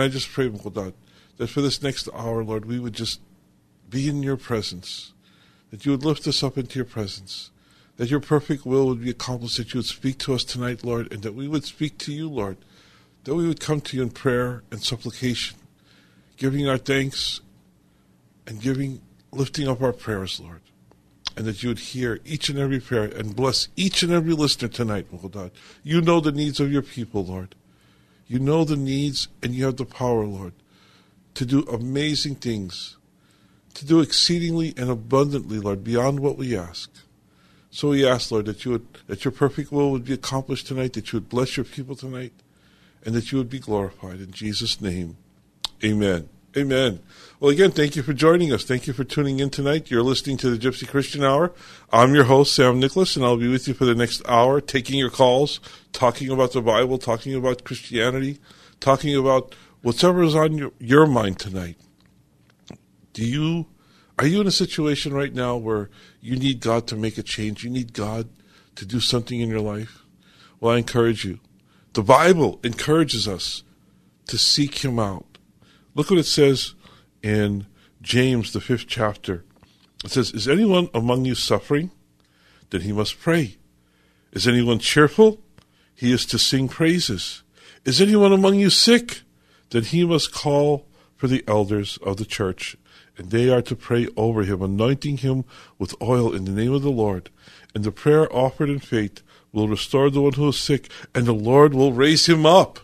And I just pray, God, that for this next hour, Lord, we would just be in your presence, that you would lift us up into your presence, that your perfect will would be accomplished, that you would speak to us tonight, Lord, and that we would speak to you, Lord, that we would come to you in prayer and supplication, giving our thanks and giving, lifting up our prayers, Lord and that you would hear each and every prayer and bless each and every listener tonight, Lord You know the needs of your people, Lord. You know the needs, and you have the power, Lord, to do amazing things, to do exceedingly and abundantly, Lord, beyond what we ask. So we ask, Lord, that you would, that your perfect will would be accomplished tonight, that you would bless your people tonight, and that you would be glorified. In Jesus' name, amen. Amen. Well, again, thank you for joining us. Thank you for tuning in tonight. You're listening to the Gypsy Christian Hour. I'm your host, Sam Nicholas, and I'll be with you for the next hour, taking your calls, talking about the Bible, talking about Christianity, talking about whatever is on your, your mind tonight. Do you, are you in a situation right now where you need God to make a change? You need God to do something in your life? Well, I encourage you. The Bible encourages us to seek Him out. Look what it says in James, the fifth chapter. It says, Is anyone among you suffering? Then he must pray. Is anyone cheerful? He is to sing praises. Is anyone among you sick? Then he must call for the elders of the church, and they are to pray over him, anointing him with oil in the name of the Lord. And the prayer offered in faith will restore the one who is sick, and the Lord will raise him up.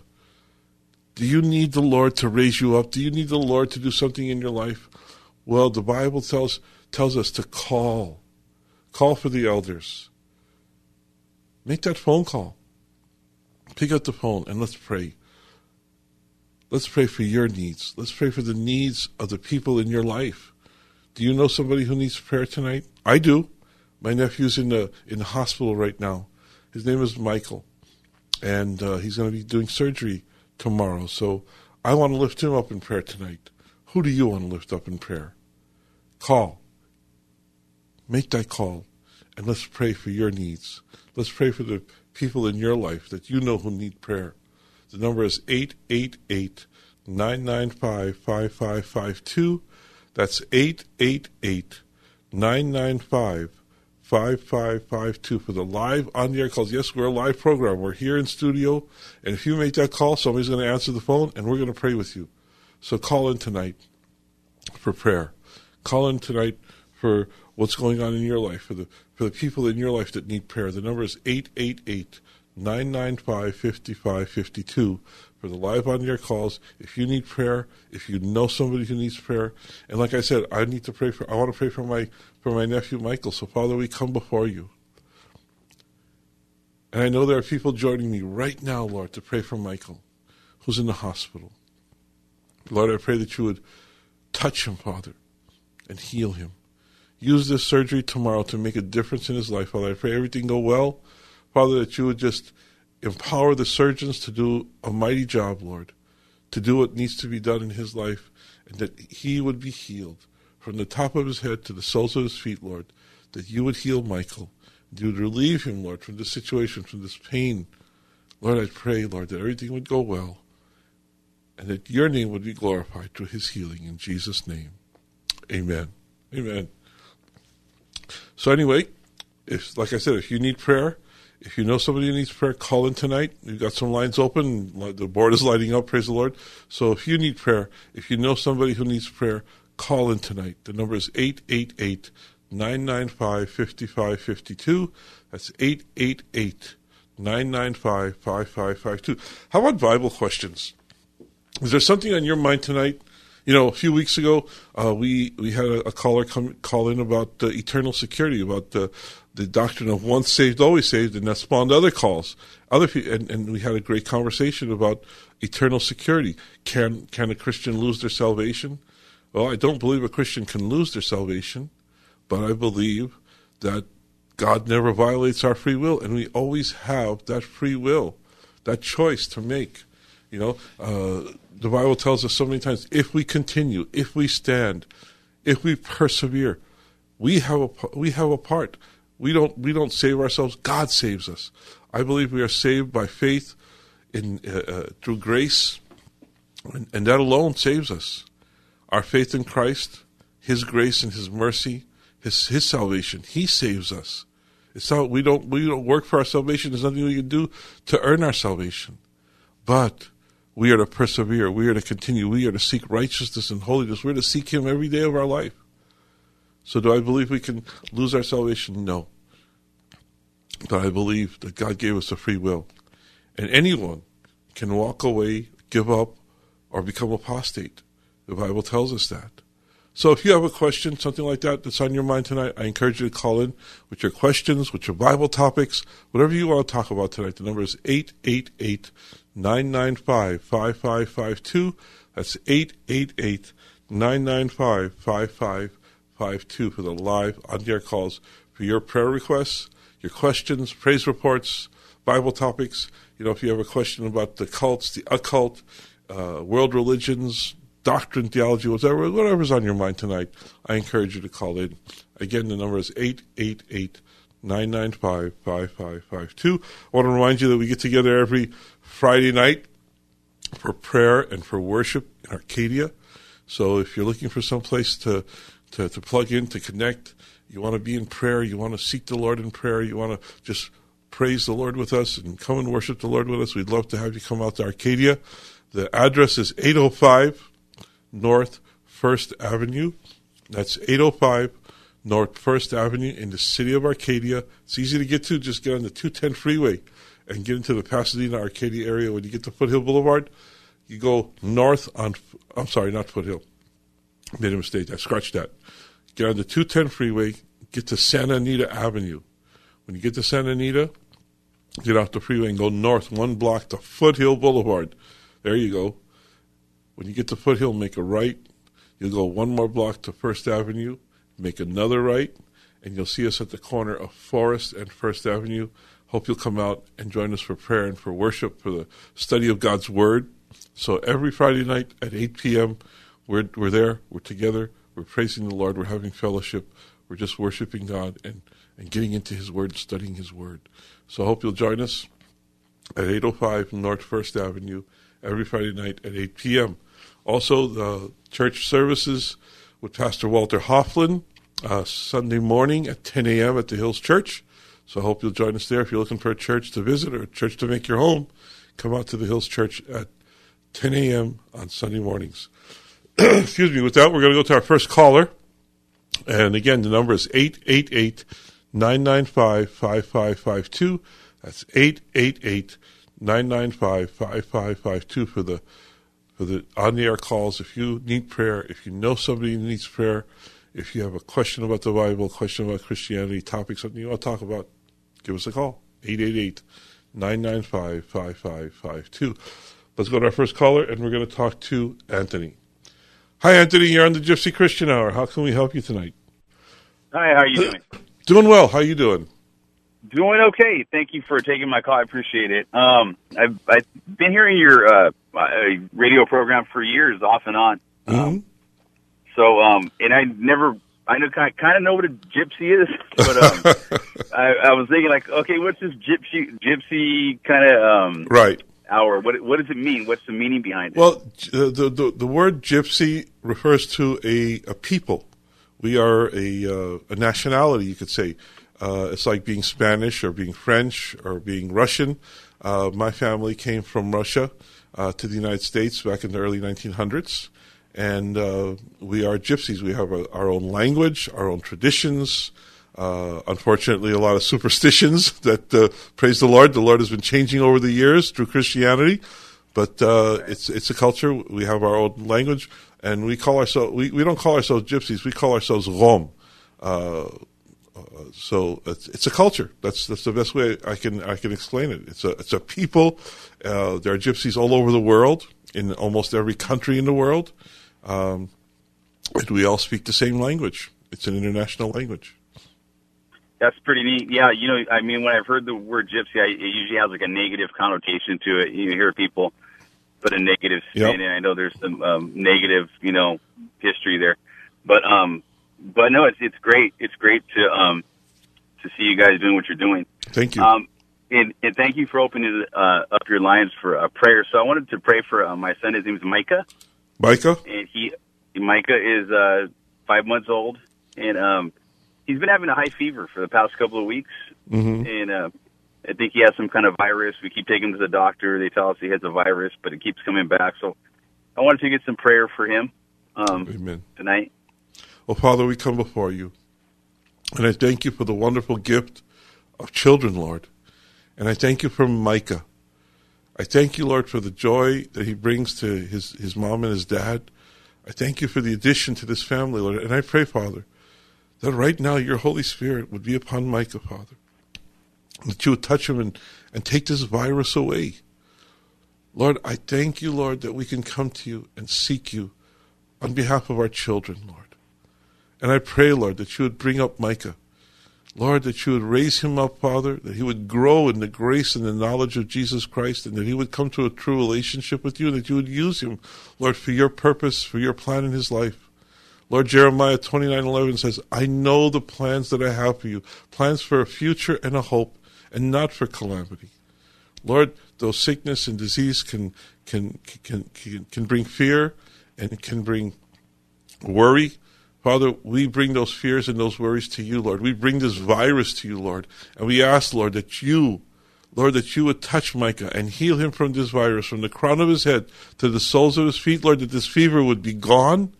Do you need the Lord to raise you up? Do you need the Lord to do something in your life? Well, the Bible tells tells us to call. Call for the elders. Make that phone call. Pick up the phone and let's pray. Let's pray for your needs. Let's pray for the needs of the people in your life. Do you know somebody who needs prayer tonight? I do. My nephew's in the in the hospital right now. His name is Michael, and uh, he's going to be doing surgery tomorrow. So I want to lift him up in prayer tonight. Who do you want to lift up in prayer? Call. Make that call, and let's pray for your needs. Let's pray for the people in your life that you know who need prayer. The number is 888 995 5552. That's 888 995 5552 for the live on the air calls. Yes, we're a live program. We're here in studio. And if you make that call, somebody's going to answer the phone and we're going to pray with you. So call in tonight for prayer. Call in tonight for what's going on in your life, for the, for the people in your life that need prayer. The number is 888 995 5552 for the live on air calls. If you need prayer, if you know somebody who needs prayer, and like I said, I need to pray for. I want to pray for my for my nephew Michael. So Father, we come before you, and I know there are people joining me right now, Lord, to pray for Michael, who's in the hospital. Lord, I pray that you would touch him, Father, and heal him. Use this surgery tomorrow to make a difference in his life, Father. I pray everything go well, Father, that you would just empower the surgeons to do a mighty job, Lord, to do what needs to be done in his life, and that he would be healed from the top of his head to the soles of his feet, Lord, that you would heal Michael. You would relieve him, Lord, from this situation, from this pain. Lord, I pray, Lord, that everything would go well and that your name would be glorified through his healing in Jesus' name. Amen. Amen. So anyway, if like I said, if you need prayer, if you know somebody who needs prayer, call in tonight. We've got some lines open. The board is lighting up. Praise the Lord. So if you need prayer, if you know somebody who needs prayer, call in tonight. The number is 888 995 5552. That's 888 995 5552. How about Bible questions? Is there something on your mind tonight? You know, a few weeks ago, uh, we we had a, a, caller come call in about uh, eternal security, about the the doctrine of once saved, always saved, and that spawned other calls. Other people, and, and we had a great conversation about eternal security. Can can a Christian lose their salvation? Well, I don't believe a Christian can lose their salvation, but I believe that God never violates our free will, and we always have that free will, that choice to make. You know, uh, the Bible tells us so many times if we continue, if we stand, if we persevere, we have a we have a part. We don't we don't save ourselves. God saves us. I believe we are saved by faith in uh, uh, through grace, and, and that alone saves us. Our faith in Christ, His grace and His mercy, His His salvation, He saves us. It's not we don't we don't work for our salvation. There's nothing we can do to earn our salvation, but we are to persevere. We are to continue. We are to seek righteousness and holiness. We're to seek Him every day of our life. So, do I believe we can lose our salvation? No. But I believe that God gave us a free will. And anyone can walk away, give up, or become apostate. The Bible tells us that. So if you have a question, something like that that's on your mind tonight, I encourage you to call in with your questions, with your Bible topics, whatever you want to talk about tonight. The number is 888 995 5552. That's 888 995 5552 for the live on air calls for your prayer requests, your questions, praise reports, Bible topics. You know, if you have a question about the cults, the occult, uh, world religions, doctrine, theology, whatever, whatever's on your mind tonight, I encourage you to call in. Again, the number is 888 995 5552. I want to remind you that we get together every Friday night for prayer and for worship in Arcadia. So if you're looking for some place to, to, to plug in, to connect, you want to be in prayer, you want to seek the Lord in prayer, you want to just praise the Lord with us and come and worship the Lord with us, we'd love to have you come out to Arcadia. The address is 805 North First Avenue. That's 805 North First Avenue in the city of Arcadia. It's easy to get to. Just get on the 210 freeway and get into the Pasadena Arcadia area. When you get to Foothill Boulevard, you go north on, I'm sorry, not Foothill. Made a mistake. I scratched that. Get on the 210 freeway, get to Santa Anita Avenue. When you get to Santa Anita, get off the freeway and go north one block to Foothill Boulevard. There you go. When you get to Foothill, make a right. You'll go one more block to First Avenue, make another right, and you'll see us at the corner of Forest and First Avenue. Hope you'll come out and join us for prayer and for worship, for the study of God's Word. So every Friday night at 8 p.m., we're, we're there, we're together, we're praising the Lord, we're having fellowship, we're just worshiping God and, and getting into His Word, studying His Word. So I hope you'll join us at 805 North First Avenue every Friday night at 8 p.m. Also, the church services with Pastor Walter Hofflin uh, Sunday morning at 10 a.m. at the Hills Church. So I hope you'll join us there. If you're looking for a church to visit or a church to make your home, come out to the Hills Church at 10 a.m. on Sunday mornings. Excuse me. With that, we're going to go to our first caller. And again, the number is 888 995 5552. That's 888 995 5552 for the for the on the air calls. If you need prayer, if you know somebody who needs prayer, if you have a question about the Bible, question about Christianity, topic, something you want to talk about, give us a call. 888 995 5552. Let's go to our first caller, and we're going to talk to Anthony. Hi, Anthony. You're on the Gypsy Christian Hour. How can we help you tonight? Hi, how are you doing? Doing well. How are you doing? Doing okay. Thank you for taking my call. I appreciate it. Um, I've, I've been hearing your uh, radio program for years, off and on. Mm-hmm. Um, so, um, and I never I know kind kind of know what a gypsy is, but um, I, I was thinking like, okay, what's this gypsy gypsy kind of um, Right. hour? What what does it mean? What's the meaning behind it? Well, uh, the, the the word gypsy refers to a, a people. We are a uh, a nationality, you could say. Uh, it's like being Spanish or being French or being Russian. Uh, my family came from Russia uh, to the United States back in the early 1900s, and uh, we are gypsies. We have a, our own language, our own traditions. Uh, unfortunately, a lot of superstitions that, uh, praise the Lord, the Lord has been changing over the years through Christianity. But uh, it's it's a culture. We have our own language, and we call ourselves we, we don't call ourselves gypsies. We call ourselves Rom. So it's, it's a culture. That's that's the best way I can I can explain it. It's a it's a people. Uh, there are gypsies all over the world, in almost every country in the world, um, and we all speak the same language. It's an international language. That's pretty neat. Yeah, you know, I mean, when I've heard the word gypsy, I, it usually has like a negative connotation to it. You hear people put a negative spin, Yep. and I know there's some um, negative, you know, history there. But um, but no, it's it's great. It's great to um to see you guys doing what you're doing. Thank you. Um, and, and thank you for opening uh, up your lines for a prayer. So I wanted to pray for uh, my son. His name is Micah, Micah, and he Micah is uh, five months old, and um, he's been having a high fever for the past couple of weeks, Mhm. and uh, I think he has some kind of virus. We keep taking him to the doctor. They tell us he has a virus, but it keeps coming back. So I wanted to get some prayer for him um, Amen. tonight. Well, Father, we come before you, and I thank you for the wonderful gift of children, Lord. And I thank you for Micah. I thank you, Lord, for the joy that he brings to his, his mom and his dad. I thank you for the addition to this family, Lord. And I pray, Father, that right now your Holy Spirit would be upon Micah, Father. That you would touch him and, and take this virus away. Lord, I thank you, Lord, that we can come to you and seek you on behalf of our children, Lord. And I pray, Lord, that you would bring up Micah. Lord, that you would raise him up, Father, that he would grow in the grace and the knowledge of Jesus Christ, and that he would come to a true relationship with you, and that you would use him, Lord, for your purpose, for your plan in his life. Lord, Jeremiah twenty nine eleven says, I know the plans that I have for you, plans for a future and a hope, and not for calamity. Lord, though sickness and disease can can can can, can bring fear and can bring worry, Father, we bring those fears and those worries to you, Lord. We bring this virus to you, Lord, and we ask, Lord, that you, Lord, that you would touch Micah and heal him from this virus, from the crown of his head to the soles of his feet, Lord, that this fever would be gone,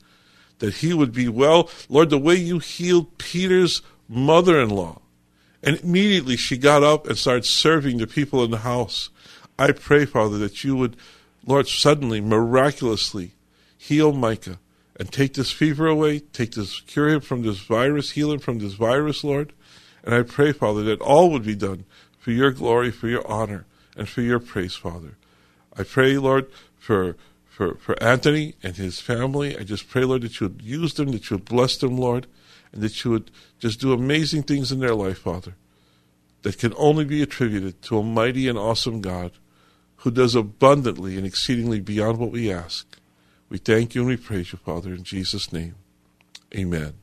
that he would be well. Lord, the way you healed Peter's mother in law, and immediately she got up and started serving the people in the house. I pray, Father, that you would, Lord, suddenly, miraculously heal Micah and take this fever away, take this, cure him from this virus, heal him from this virus, Lord. And I pray, Father, that all would be done for your glory, for your honor, and for your praise, Father. I pray, Lord, for for, for Anthony and his family. I just pray, Lord, that you would use them, that you would bless them, Lord, and that you would just do amazing things in their life, Father, that can only be attributed to a mighty and awesome God who does abundantly and exceedingly beyond what we ask. We thank you and we praise you, Father, in Jesus' name. Amen.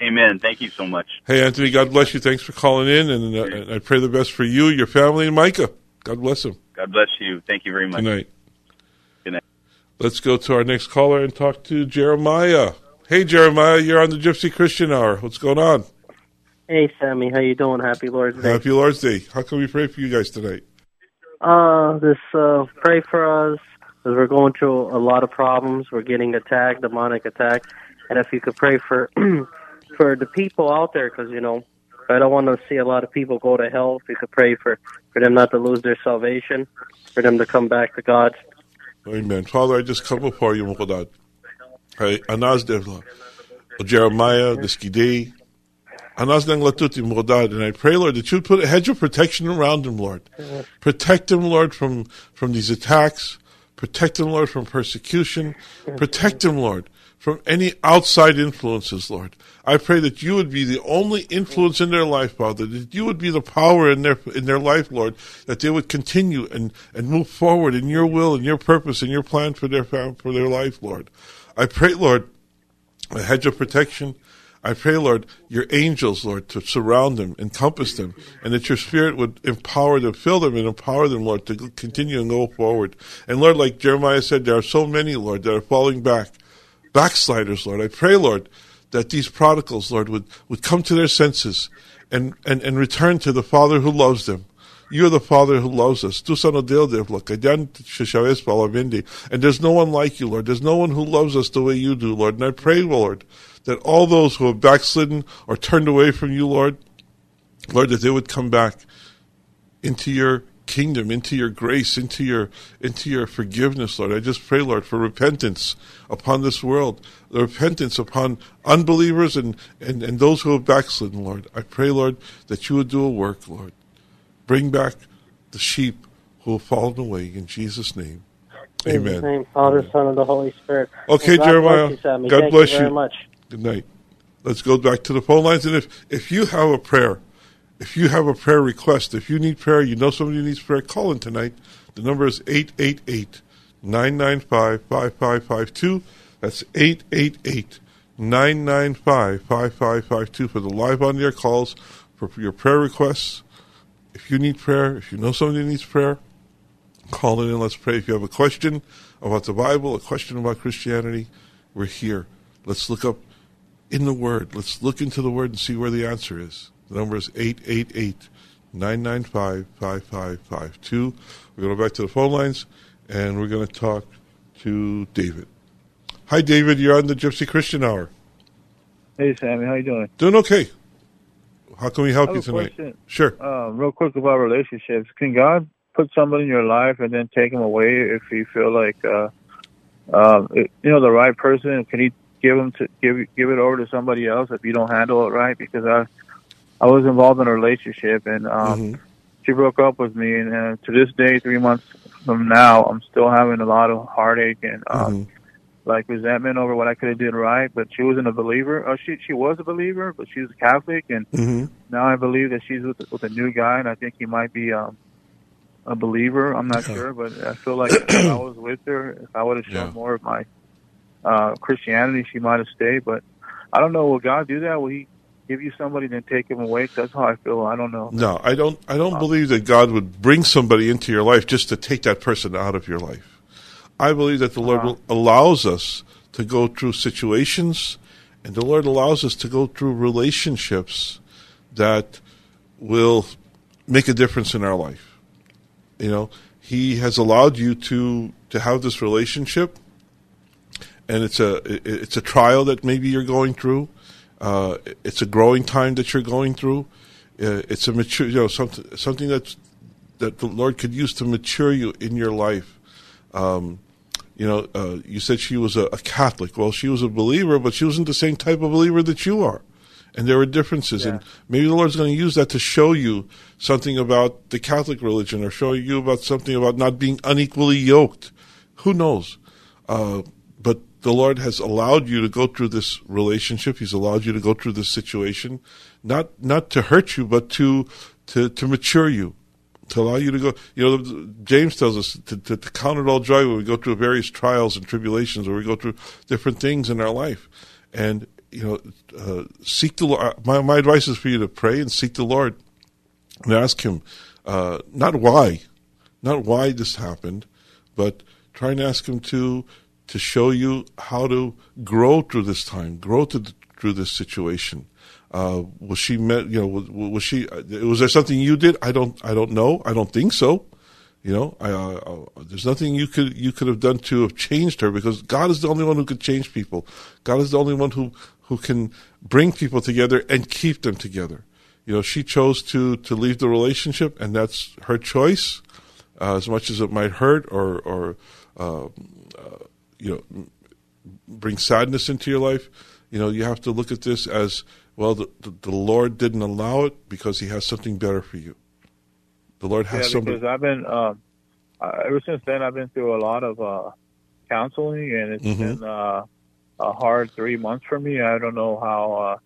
Amen. Thank you so much. Hey, Anthony, God bless you. Thanks for calling in, and, uh, and I pray the best for you, your family, and Micah. God bless him. God bless you. Thank you very much. Good night. Good night. Let's go to our next caller and talk to Jeremiah. Hey, Jeremiah, you're on the Gypsy Christian Hour. What's going on? Hey, Sammy, how you doing? Happy Lord's Day. Happy Lord's Day. How can we pray for you guys tonight? Uh, this uh, pray for us because we're going through a lot of problems. We're getting attacked, demonic attack, and if you could pray for for the people out there, because you know I don't want to see a lot of people go to hell. If you could pray for for them not to lose their salvation, for them to come back to God. Amen. Father, I just come before you, Mukodad. Hey, Anaz Devla, Jeremiah, the Skidei, Anaz Nanglatuti, Mukodad, and I pray, Lord, that you put a hedge of protection around them, Lord. Mm-hmm. Protect them, Lord, from, from these attacks. Protect them, Lord, from persecution. Protect them, Lord, from any outside influences, Lord. I pray that you would be the only influence in their life, Father, that you would be the power in their in their life, Lord, that they would continue and, and move forward in your will and your purpose and your plan for their for their life, Lord. I pray, Lord, a hedge of protection. I pray, Lord, your angels, Lord, to surround them, encompass them, and that your spirit would empower them, fill them, and empower them, Lord, to continue and go forward. And Lord, like Jeremiah said, there are so many, Lord, that are falling back, backsliders, Lord. I pray, Lord, that these prodigals, Lord, would, would come to their senses and, and, and return to the Father who loves them. You are the Father who loves us. And there's no one like you, Lord. There's no one who loves us the way you do, Lord. And I pray, Lord, that all those who have backslidden or turned away from you, Lord, Lord, that they would come back into your kingdom, into your grace, into your into your forgiveness, Lord. I just pray, Lord, for repentance upon this world, the repentance upon unbelievers and, and, and those who have backslidden, Lord. I pray, Lord, that you would do a work, Lord. Bring back the sheep who have fallen away in Jesus' name. In Amen. name, Father, Son, and the Holy Spirit. Okay, God Jeremiah. Bless you, God Thank bless you very you. much. Good night. Let's go back to the phone lines. And if, if you have a prayer, if you have a prayer request, if you need prayer, you know somebody needs prayer, call in tonight. The number is 888 995 5552. That's 888 995 5552 for the live on air calls for your prayer requests. If you need prayer, if you know somebody needs prayer, call in and let's pray. If you have a question about the Bible, a question about Christianity, we're here. Let's look up in the Word. Let's look into the Word and see where the answer is. The number is 888 995 5552. We're going to go back to the phone lines and we're going to talk to David. Hi, David. You're on the Gypsy Christian Hour. Hey, Sammy, how you doing? Doing okay. How can we help you tonight? question. Sure. Uh, real quick about relationships. Can God put somebody in your life and then take them away if you feel like, uh, um, it, you know, the right person? Can He give them to give give it over to somebody else if you don't handle it right? Because I I was involved in a relationship and um, Mhm. she broke up with me, and uh, to this day, three months from now, I'm still having a lot of heartache and. Um, Mhm. like resentment over what I could have did right, but she wasn't a believer. Oh, she she was a believer, but she was a Catholic, and Mhm. now I believe that she's with with a new guy, and I think he might be um, a believer. I'm not sure, but I feel like if I was with her, if I would have shown Yeah. more of my uh, Christianity, she might have stayed. But I don't know. Will God do that? Will He give you somebody and then take him away? that's how I feel. I don't know. No, I don't. I don't believe that God would bring somebody into your life just to take that person out of your life. I believe that the Lord Uh-huh. allows us to go through situations, and the Lord allows us to go through relationships that will make a difference in our life. You know, He has allowed you to to have this relationship, and it's a it's a trial that maybe you're going through. Uh, it's a growing time that you're going through. Uh, it's a mature, you know, something something that's that the Lord could use to mature you in your life. Um, you know, uh, you said she was a, a Catholic. Well, she was a believer, but she wasn't the same type of believer that you are. And there were differences. And maybe the Lord's going to use that to show you something about the Catholic religion or show you about something about not being unequally yoked. Who knows? The Lord has allowed you to go through this relationship. He's allowed you to go through this situation, not not to hurt you, but to to to mature you, to allow you to go. You know, James tells us to, to, to count it all joy when we go through various trials and tribulations, or we go through different things in our life, and you know, uh, seek the Lord. My my advice is for you to pray and seek the Lord, and ask Him, uh, not why, not why this happened, but try and ask Him to to show you how to grow through this time, grow through, through this situation. Uh, was she met? You know, was, was she? uh, Was there something you did? I don't. I don't know. I don't think so. You know, I, there's nothing you could you could have done to have changed her because God is the only one who could change people. God is the only one who who can bring people together and keep them together. You know, she chose to to leave the relationship, and that's her choice. Uh, as much as it might hurt or or uh, uh, you know bring sadness into your life, you know you have to look at this as well. The, the, Lord didn't allow it because He has something better for you. The Lord has Yeah, something. because I've been uh, ever since then. I've been through a lot of uh, counseling, and it's Mhm. been uh, a hard three months for me. I don't know how uh,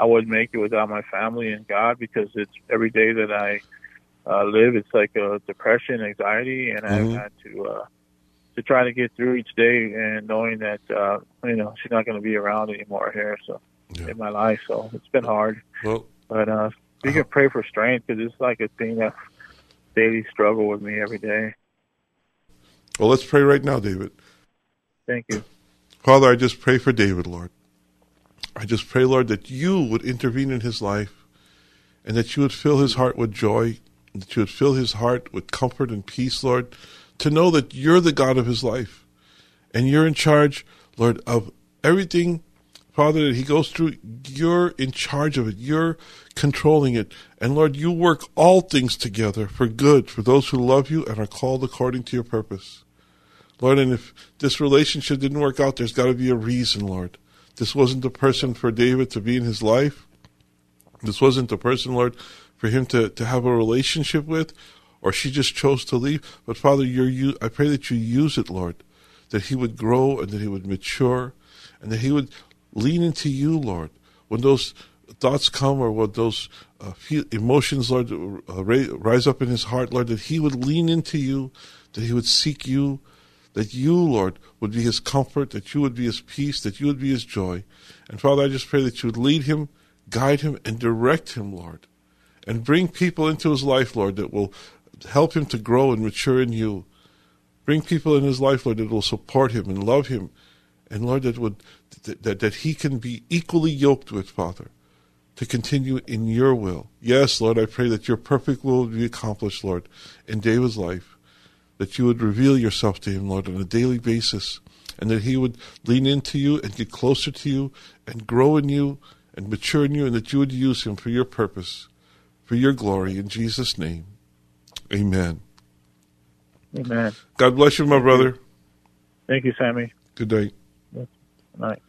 I would make it without my family and God, because it's every day that I uh, live, it's like a depression, anxiety, and Mhm. I've had to uh, to try to get through each day, and knowing that uh, you know she's not going to be around anymore here. So Yeah. in my life. So it's been hard. Well, But uh, you Uh-huh. can pray for strength because it's like a thing that daily struggle with me every day. well, let's pray right now, David. Thank you. Father, I just pray for David, Lord. I just pray, Lord, that you would intervene in his life and that you would fill his heart with joy, that you would fill his heart with comfort and peace, Lord, to know that you're the God of his life and you're in charge, Lord, of everything, Father, that he goes through. You're in charge of it. You're controlling it. And Lord, you work all things together for good for those who love you and are called according to your purpose. Lord, and if this relationship didn't work out, there's got to be a reason, Lord. This wasn't the person for David to be in his life. This wasn't the person, Lord, for him to, to have a relationship with, or she just chose to leave. But Father, you, I pray that you use it, Lord, that he would grow and that he would mature and that he would lean into you, Lord. When those thoughts come or when those uh, emotions, Lord, uh, rise up in his heart, Lord, that he would lean into you, that he would seek you, that you, Lord, would be his comfort, that you would be his peace, that you would be his joy. And Father, I just pray that you would lead him, guide him, and direct him, Lord. And bring people into his life, Lord, that will help him to grow and mature in you. Bring people in his life, Lord, that will support him and love him. And Lord, that would that, that, that he can be equally yoked with, Father, to continue in your will. Yes, Lord, I pray that your perfect will be accomplished, Lord, in David's life that you would reveal yourself to him, Lord, on a daily basis, and that he would lean into you and get closer to you and grow in you and mature in you, and that you would use him for your purpose, for your glory, in Jesus' name. Amen. Amen. God bless you, my brother. Thank you, Sammy. Good night. Good night.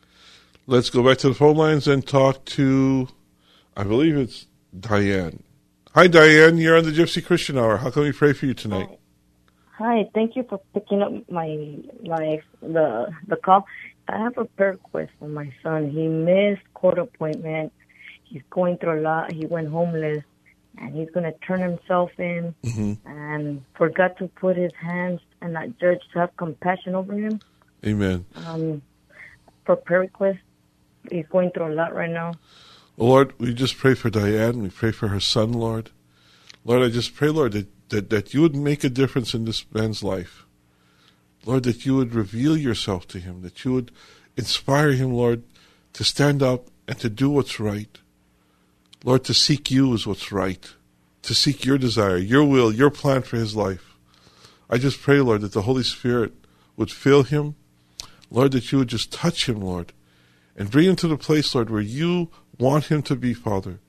Let's go back to the phone lines and talk to, I believe it's Diane. Hi, Diane. You're on the Gypsy Christian Hour. How can we pray for you tonight? Hi, thank you for picking up my my the the call. I have a prayer request for my son. He missed court appointment. He's going through a lot. He went homeless, and he's going to turn himself in, and forgot to put his hands and that judge to have compassion over him. Amen. Um, for prayer request, he's going through a lot right now. Lord, we just pray for Diane. We pray for her son, Lord. Lord, I just pray, Lord, that, that, that you would make a difference in this man's life. Lord, that you would reveal yourself to him, that you would inspire him, Lord, to stand up and to do what's right. Lord, to seek you is what's right, to seek your desire, your will, your plan for his life. I just pray, Lord, that the Holy Spirit would fill him. Lord, that you would just touch him, Lord, and bring him to the place, Lord, where you want him to be, Father.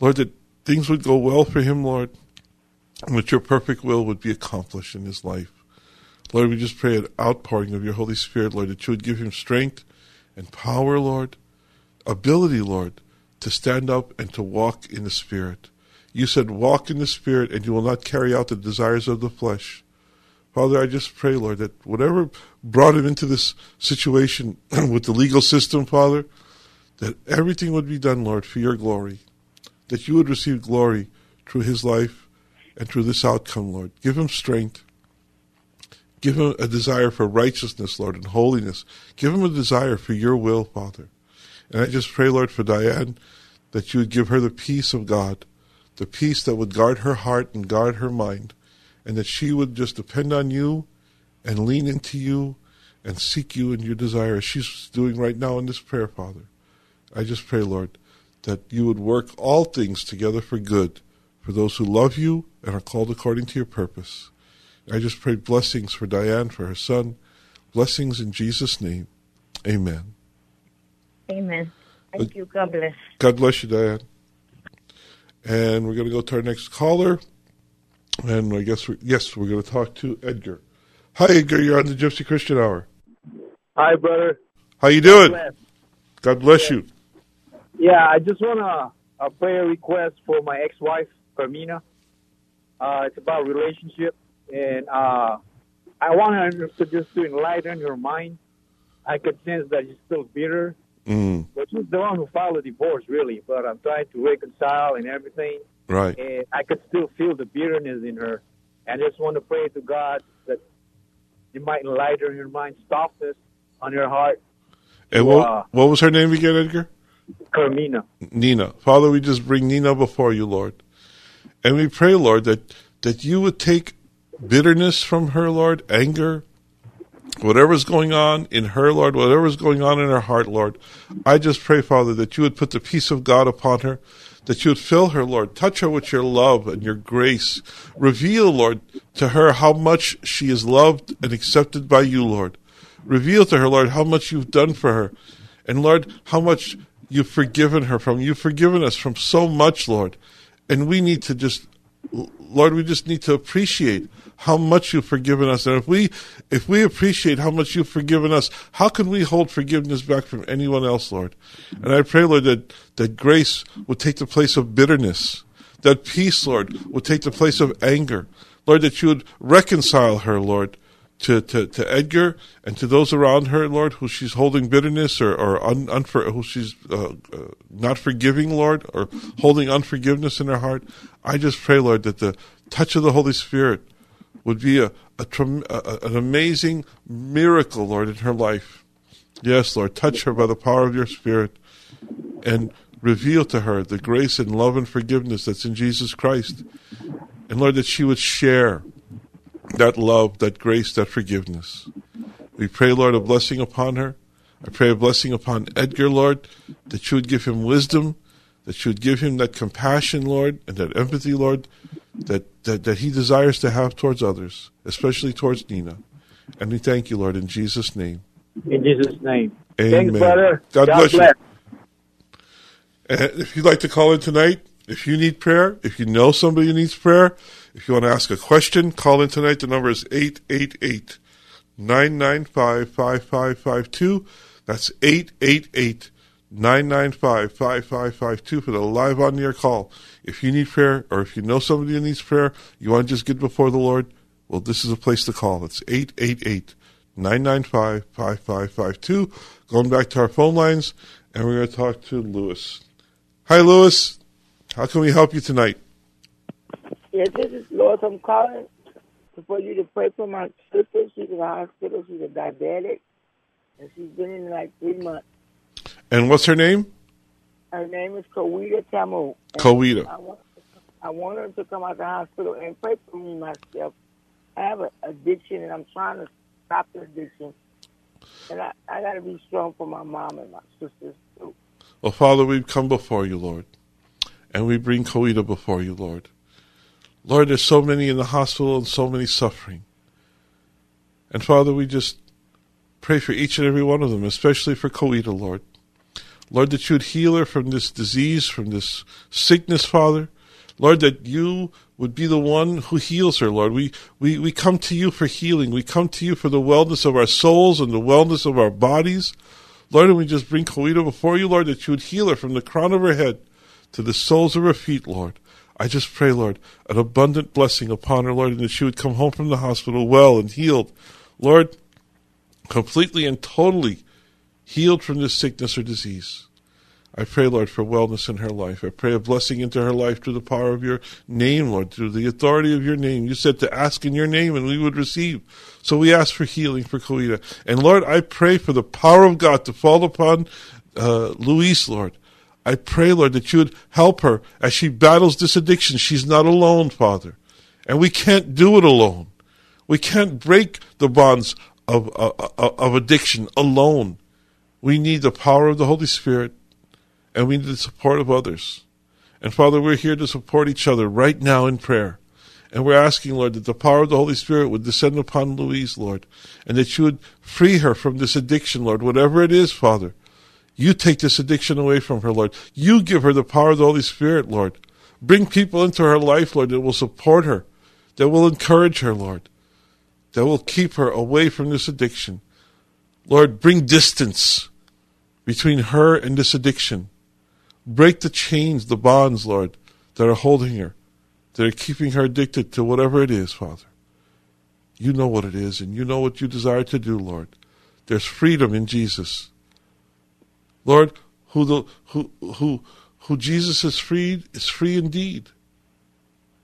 Lord, that things would go well for him, Lord, and that your perfect will would be accomplished in his life. Lord, we just pray an outpouring of your Holy Spirit, Lord, that you would give him strength and power, Lord, ability, Lord, to stand up and to walk in the Spirit. You said, walk in the Spirit, and you will not carry out the desires of the flesh. Father, I just pray, Lord, that whatever brought him into this situation with the legal system, Father, that everything would be done, Lord, for your glory. That you would receive glory through his life and through this outcome, Lord. Give him strength. Give him a desire for righteousness, Lord, and holiness. Give him a desire for your will, Father. And I just pray, Lord, for Diane, that you would give her the peace of God, the peace that would guard her heart and guard her mind, and that she would just depend on you and lean into you and seek you in your desire, as she's doing right now in this prayer, Father. I just pray, Lord, that you would work all things together for good for those who love you and are called according to your purpose. I just pray blessings for Diane, for her son. Blessings in Jesus' name. Amen. Amen. Thank you. God bless. God bless you, Diane. And we're going to go to our next caller. And I guess, we yes, we're going to talk to Edgar. Hi, Edgar. You're on the Gypsy Christian Hour. Hi, brother. How you doing? Bless. God bless you. Yeah, I just want a, a prayer request for my ex-wife, Carmina. Uh, it's about relationship, and uh, I want her to just to enlighten her mind. I could sense that she's still bitter, Mm, but she's the one who filed the divorce, really. But I'm trying to reconcile and everything, right. and I could still feel the bitterness in her. And I just want to pray to God that He might enlighten her mind, softness on her heart. And what, what was her name again, Edgar? Carmina. Nina. Father, we just bring Nina before you, Lord. And we pray, Lord, that, that you would take bitterness from her, Lord, anger, whatever's going on in her, Lord, whatever's going on in her heart, Lord. I just pray, Father, that you would put the peace of God upon her, that you would fill her, Lord. Touch her with your love and your grace. Reveal, Lord, to her how much she is loved and accepted by you, Lord. Reveal to her, Lord, how much you've done for her. And Lord, how much you've forgiven her from. You've forgiven us from so much, Lord. And we need to just, Lord, we just need to appreciate how much you've forgiven us. And if we, if we appreciate how much you've forgiven us, how can we hold forgiveness back from anyone else, Lord? And I pray, Lord, that, that grace would take the place of bitterness. That peace, Lord, would take the place of anger. Lord, that you would reconcile her, Lord, to, to, to Edgar and to those around her, Lord, who she's holding bitterness or, or un, unfor, who she's uh, uh, not forgiving, Lord, or holding unforgiveness in her heart. I just pray, Lord, that the touch of the Holy Spirit would be a, a, a, an amazing miracle, Lord, in her life. Yes, Lord, touch her by the power of your Spirit and reveal to her the grace and love and forgiveness that's in Jesus Christ. And Lord, that she would share that love, that grace, that forgiveness. We pray, Lord, a blessing upon her. I pray a blessing upon Edgar, Lord, that you would give him wisdom, that you would give him that compassion, Lord, and that empathy, Lord, that, that, that he desires to have towards others, especially towards Nina. And we thank you, Lord, in Jesus' name. In Jesus' name. Amen. Thanks, brother. God, God bless, bless. you. And if you'd like to call in tonight, if you need prayer, if you know somebody who needs prayer, if you want to ask a question, call in tonight. The number is 888 995 5552. That's 888 995 5552 for the live on air call. If you need prayer or if you know somebody who needs prayer, you want to just get before the Lord, well, this is a place to call. It's 888 995 5552. Going back to our phone lines, and we're going to talk to Lewis. Hi, Lewis. How can we help you tonight? Yes, this is Lewis. I'm calling for you to pray for my sister. She's in the hospital. She's a diabetic, and she's been in like three months. And what's her name? Her name is Kawita Tamu. Kawita. I want, I want her to come out of the hospital and pray for me myself. I have an addiction, and I'm trying to stop the addiction. And I, I got to be strong for my mom and my sisters, too. Well, Father, we've come before you, Lord, and we bring Kawita before you, Lord. Lord, there's so many in the hospital and so many suffering. And Father, we just pray for each and every one of them, especially for Kawita, Lord. Lord, that you would heal her from this disease, from this sickness, Father. Lord, that you would be the one who heals her, Lord. We, we, we come to you for healing. We come to you for the wellness of our souls and the wellness of our bodies. Lord, and we just bring Kawita before you, Lord, that you would heal her from the crown of her head to the soles of her feet, Lord. I just pray, Lord, an abundant blessing upon her, Lord, and that she would come home from the hospital well and healed. Lord, completely and totally healed from this sickness or disease. I pray, Lord, for wellness in her life. I pray a blessing into her life through the power of your name, Lord, through the authority of your name. You said to ask in your name and we would receive. So we ask for healing for Kawita. And Lord, I pray for the power of God to fall upon uh, Louise, Lord. I pray, Lord, that you would help her as she battles this addiction. She's not alone, Father. And we can't do it alone. We can't break the bonds of, of, of addiction alone. We need the power of the Holy Spirit and we need the support of others. And Father, we're here to support each other right now in prayer. And we're asking, Lord, that the power of the Holy Spirit would descend upon Louise, Lord, and that you would free her from this addiction, Lord, whatever it is, Father. You take this addiction away from her, Lord. You give her the power of the Holy Spirit, Lord. Bring people into her life, Lord, that will support her, that will encourage her, Lord, that will keep her away from this addiction. Lord, bring distance between her and this addiction. Break the chains, the bonds, Lord, that are holding her, that are keeping her addicted to whatever it is, Father. You know what it is, and you know what you desire to do, Lord. There's freedom in Jesus. Lord, who the who who who Jesus has freed is free indeed.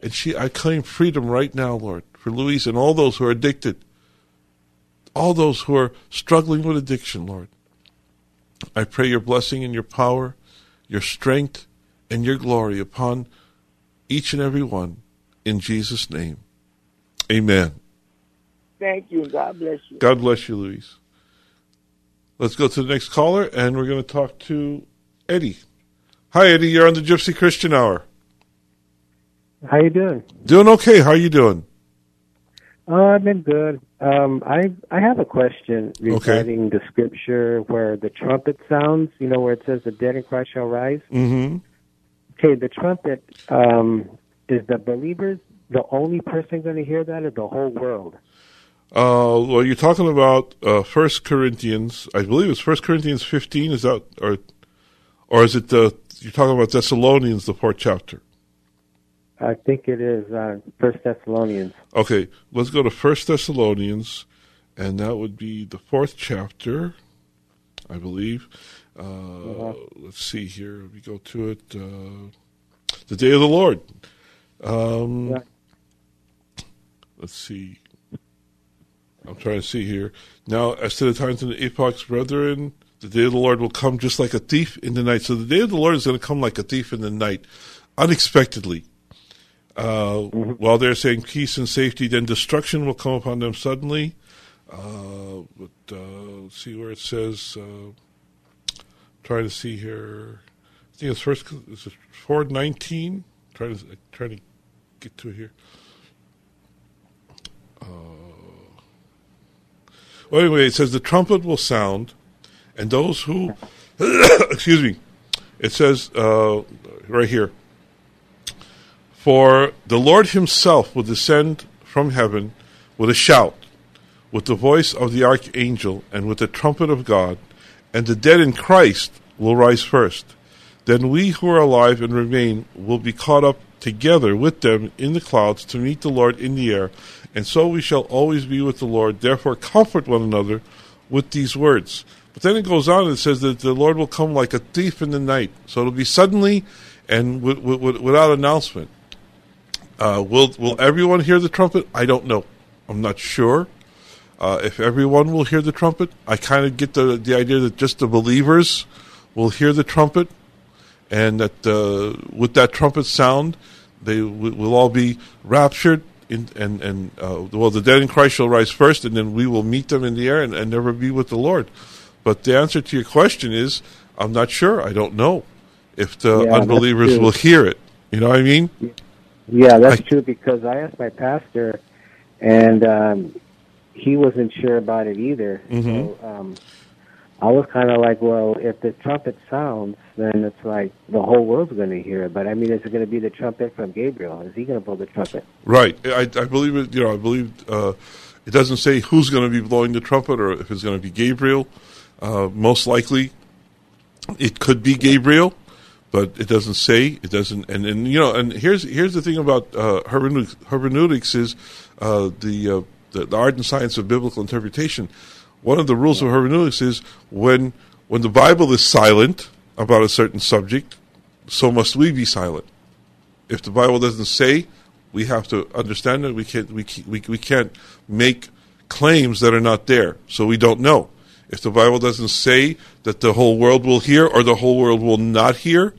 And she I claim freedom right now, Lord, for Louise and all those who are addicted. All those who are struggling with addiction, Lord. I pray your blessing and your power your strength, and your glory upon each and every one. In Jesus' name. Amen. Thank you. God bless you. God bless you, Louise. Let's go to the next caller, and we're going to talk to Eddie. Hi, Eddie. You're on the Gypsy Christian Hour. How you doing? Doing okay. How you doing? Oh, I've been good. Um, I I have a question regarding the scripture where the trumpet sounds. You know, where it says, "The dead in Christ shall rise." Mm-hmm. Okay, the trumpet um, is the believers the only person going to hear that, or the whole world? Uh, well, you're talking about uh, First Corinthians. I believe it's First Corinthians 15. Is that or or is it the you're talking about Thessalonians, the fourth chapter? I think it is uh, First Thessalonians. Okay, let's go to First Thessalonians, and that would be the fourth chapter, I believe. Uh, Uh-huh. Let's see here. We go to it. Uh, the day of the Lord. Um, Yeah. Let's see. I'm trying to see here. Now, as to the times and the epochs, brethren, the day of the Lord will come just like a thief in the night. So the day of the Lord is going to come like a thief in the night, unexpectedly. Uh, While they're saying peace and safety, then destruction will come upon them suddenly. Uh, but uh, see where it says. Uh, trying to see here. I think it's first. Is it four nineteen? Trying to trying to get to here. Uh, well, anyway, it says the trumpet will sound, and those who, excuse me, it says uh, right here. For the Lord Himself will descend from heaven with a shout, with the voice of the archangel, and with the trumpet of God, and the dead in Christ will rise first. Then we who are alive and remain will be caught up together with them in the clouds to meet the Lord in the air, and so we shall always be with the Lord. Therefore, comfort one another with these words. But then it goes on and says that the Lord will come like a thief in the night. So it'll be suddenly and w- w- without announcement. Uh, will will everyone hear the trumpet? I don't know. I'm not sure. Uh, if everyone will hear the trumpet, I kind of get the the idea that just the believers will hear the trumpet, and that uh, with that trumpet sound, they w- will all be raptured. In, and and uh, well, the dead in Christ shall rise first, and then we will meet them in the air and, and never be with the Lord. But the answer to your question is, I'm not sure. I don't know if the Yeah, unbelievers will hear it. You know what I mean? Yeah, that's true because I asked my pastor, and um, he wasn't sure about it either. Mhm. So um, I was kind of like, well, if the trumpet sounds, then it's like the whole world's going to hear it. But I mean, is it going to be the trumpet from Gabriel? Is he going to blow the trumpet? Right. I, I believe it. You know, I believe uh, it doesn't say who's going to be blowing the trumpet or if it's going to be Gabriel. Uh, most likely, it could be Gabriel, but it doesn't say. It doesn't. And, and you know, and here's here's the thing about uh, hermeneutics, hermeneutics is uh, the, uh, the the art and science of biblical interpretation. One of the rules of hermeneutics is when when the Bible is silent about a certain subject, so must we be silent if the Bible doesn't say, we have to understand that we can't we we we can't make claims that are not there. So we don't know. If the Bible doesn't say that the whole world will hear or the whole world will not hear,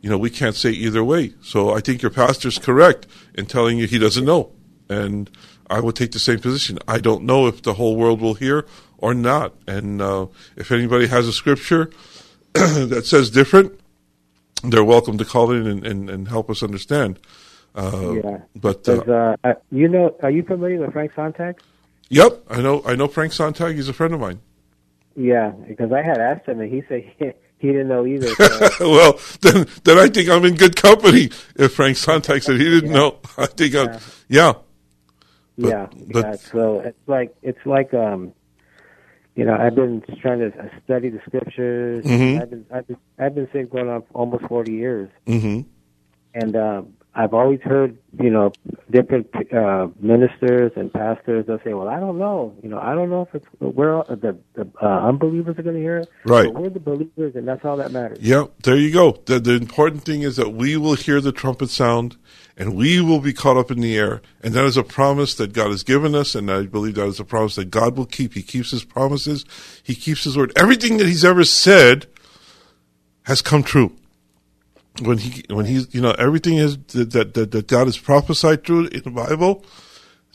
you know, we can't say either way. So I think your pastor's correct in telling you he doesn't know. And I would take the same position. I don't know if the whole world will hear or not. And uh, if anybody has a scripture that says different, they're welcome to call in and, and, and help us understand. Uh, yeah. But uh, uh, uh, you know, are you familiar with Frank Sontag? yep, I know. I know Frank Sontag. He's a friend of mine. Yeah, because I had asked him, and he said he, he didn't know either. So. well, then then I think I'm in good company. If Frank Sontag said he didn't know, I think I'm. Yeah. But- yeah, but- yeah. So it's like it's like um, you know, I've been trying to study the scriptures. Mhm. I've been I've been I've been going on almost forty years, hmm and um, I've always heard you know different uh, ministers and pastors. They'll say, "Well, I don't know. You know, I don't know if it's where the the uh, unbelievers are going to hear it. Right. But we're the believers, and that's all that matters. Yeah, there you go. The, the important thing is that we will hear the trumpet sound and we will be caught up in the air. And that is a promise that God has given us. And I believe that is a promise that God will keep. He keeps his promises. He keeps his word. Everything that he's ever said has come true. When he when he's you know everything is that that, that God has prophesied through in the Bible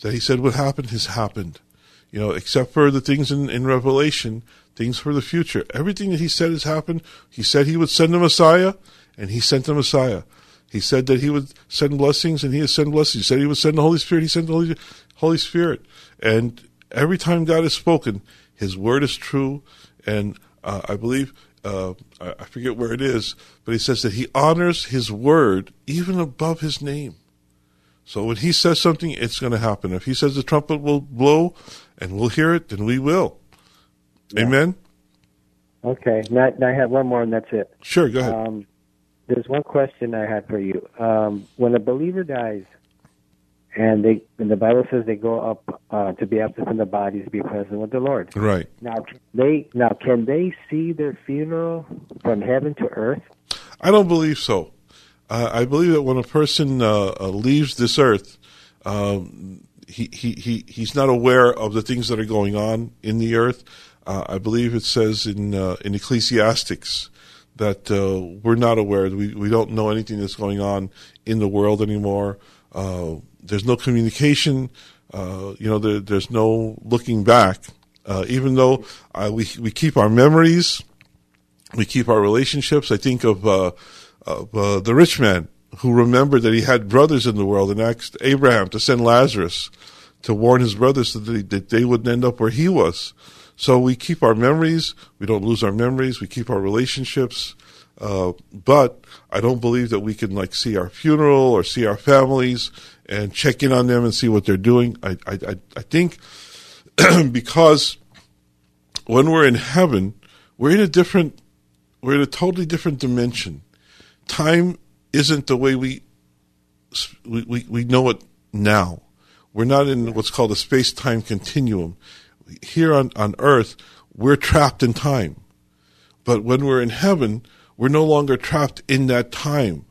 that he said would happen has happened. You know, except for the things in, in Revelation, things for the future. Everything that he said has happened. He said he would send a Messiah, and he sent the Messiah. He said that he would send blessings, and he has sent blessings. He said he would send the Holy Spirit. He sent the Holy, Holy Spirit. And every time God has spoken, His word is true. And uh, I believe uh, I forget where it is, but he says that he honors his word even above his name. So when he says something, it's going to happen. If he says the trumpet will blow and we'll hear it, then we will. Yeah. Amen. Okay. Now, now, I have one more, and that's it. Sure. Go ahead. Um, there's one question I had for you. Um, when a believer dies, and they and the Bible says they go up uh, to be absent from the body to be present with the Lord. Right. Now they now can they see their funeral from heaven to earth? I don't believe so. Uh, I believe that when a person uh, uh, leaves this earth, um, he, he, he he's not aware of the things that are going on in the earth. Uh, I believe it says in uh, in Ecclesiastics that we're not aware. We we don't know anything that's going on in the world anymore. There's no communication. Uh, you know, there, there's no looking back. Uh, even though uh, we we keep our memories, we keep our relationships. I think of, uh, of uh, the rich man who remembered that he had brothers in the world and asked Abraham to send Lazarus to warn his brothers that they, that they wouldn't end up where he was. So we keep our memories. We don't lose our memories. We keep our relationships. Uh, but I don't believe that we can like see our funeral or see our families and check in on them and see what they're doing. I I I think because when we're in heaven, we're in a different, we're in a totally different dimension. Time isn't the way we we we, know it now. We're not in what's called a space time continuum. Here on, on earth, we're trapped in time. But when we're in heaven, we're no longer trapped in that time,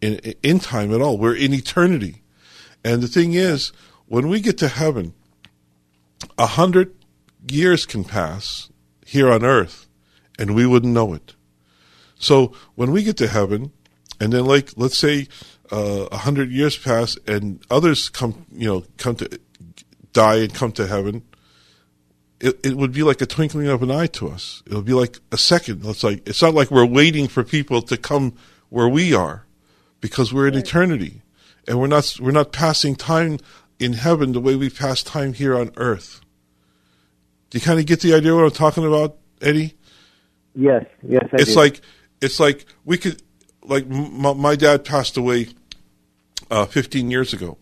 in, in time at all. We're in eternity. And the thing is, when we get to heaven, a hundred years can pass here on earth, and we wouldn't know it. So when we get to heaven, and then like let's say uh, a uh, hundred years pass, and others come, you know, come to die and come to heaven, it, it would be like a twinkling of an eye to us. It'll be like a second. It's like it's not like we're waiting for people to come where we are, because we're in eternity, and we're not we're not passing time in heaven the way we pass time here on earth. Do you kind of get the idea what I'm talking about, Eddie? Yes, yes. I it's do. like it's like we could like my, my dad passed away uh, 15 years ago,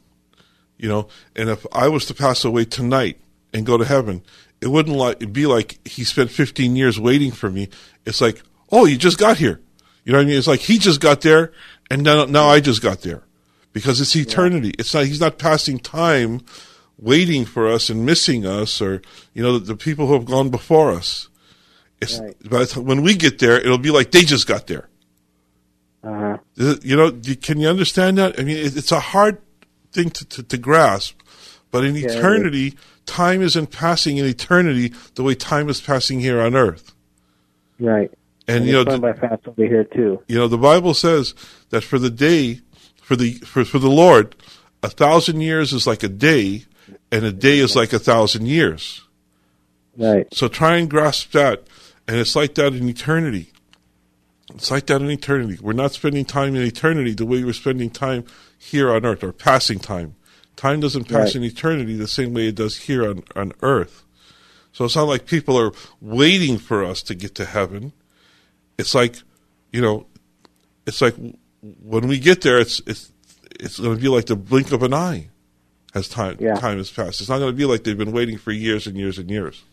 you know, and if I was to pass away tonight and go to heaven, it wouldn't like it'd be like he spent 15 years waiting for me. It's like, oh, you just got here. You know what I mean? It's like he just got there, and now now I just got there, because it's eternity. Yeah. It's not he's not passing time waiting for us and missing us, or you know the, the people who have gone before us. It's right. but when we get there, it'll be like they just got there. Uh-huh. You know, can you understand that? I mean, it's a hard thing to, to, to grasp, but in yeah, eternity time isn't passing in eternity the way time is passing here on earth. Right. And, and you know, by fast over here too. You know, the Bible says that for the day, for the for, for the Lord, a thousand years is like a day, and a day is like a thousand years. Right. So try and grasp that, and it's like that in eternity. It's like that in eternity. We're not spending time in eternity the way we're spending time here on earth, or passing time. Time doesn't pass right. in eternity the same way it does here on, on earth. So it's not like people are waiting for us to get to heaven. It's like, you know, it's like when we get there, it's it's it's going to be like the blink of an eye as time yeah. time has passed. It's not going to be like they've been waiting for years and years and years.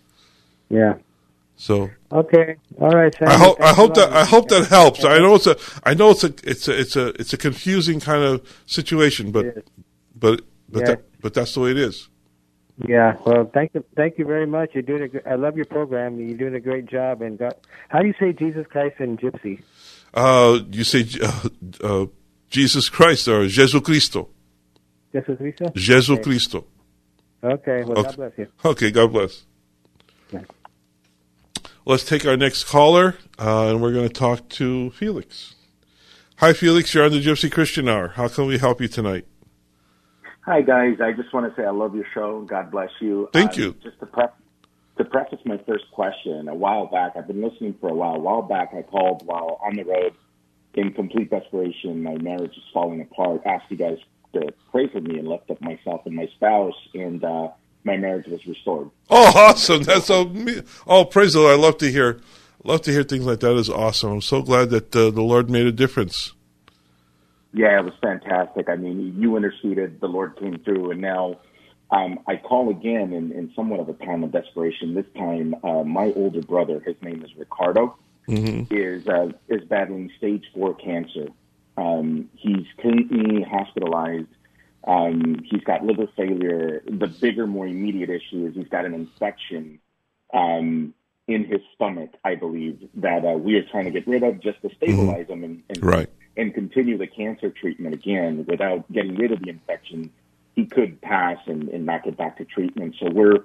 Yeah. So okay, all right. I hope I hope that I hope that helps. I know it's a I know it's a it's a it's a it's a confusing kind of situation, but but but yeah. that, but that's the way it is. Yeah. Well, thank you, thank you very much. You're doing a, I love your program. You're doing a great job. And God, how do you say Jesus Christ in Gypsy? Uh, you say uh, uh, Jesus Christ or Jesus Cristo. Jesus Cristo. Jesus okay. Cristo. Okay. Well, okay. God bless you. Okay. God bless. Okay. Let's take our next caller, uh, and we're going to talk to Felix. Hi, Felix. You're on the Gypsy Christian Hour. How can we help you tonight? Hi, guys. I just want to say I love your show. God bless you. Thank Uh, you. Just to, pref- to preface my first question, a while back, I've been listening for a while. A while back, I called while on the road in complete desperation. My marriage is falling apart. Asked you guys to pray for me and lift up myself and my spouse, and uh, my marriage was restored. Oh, awesome! That's so. Oh, praise the Lord! I love to hear, love to hear things like that. Is awesome. I'm so glad that uh, the Lord made a difference. Yeah, it was fantastic. I mean, you interceded, the Lord came through, and now um, I call again in, in somewhat of a time of desperation. This time, uh, my older brother, his name is Ricardo, Mm-hmm. is uh, is battling stage four cancer. Um, he's currently hospitalized. Um, he's got liver failure. The bigger, more immediate issue is he's got an infection um, in his stomach, I believe, that uh, we are trying to get rid of just to stabilize him and, and Right. and continue the cancer treatment again without getting rid of the infection, he could pass and, and not get back to treatment. So we're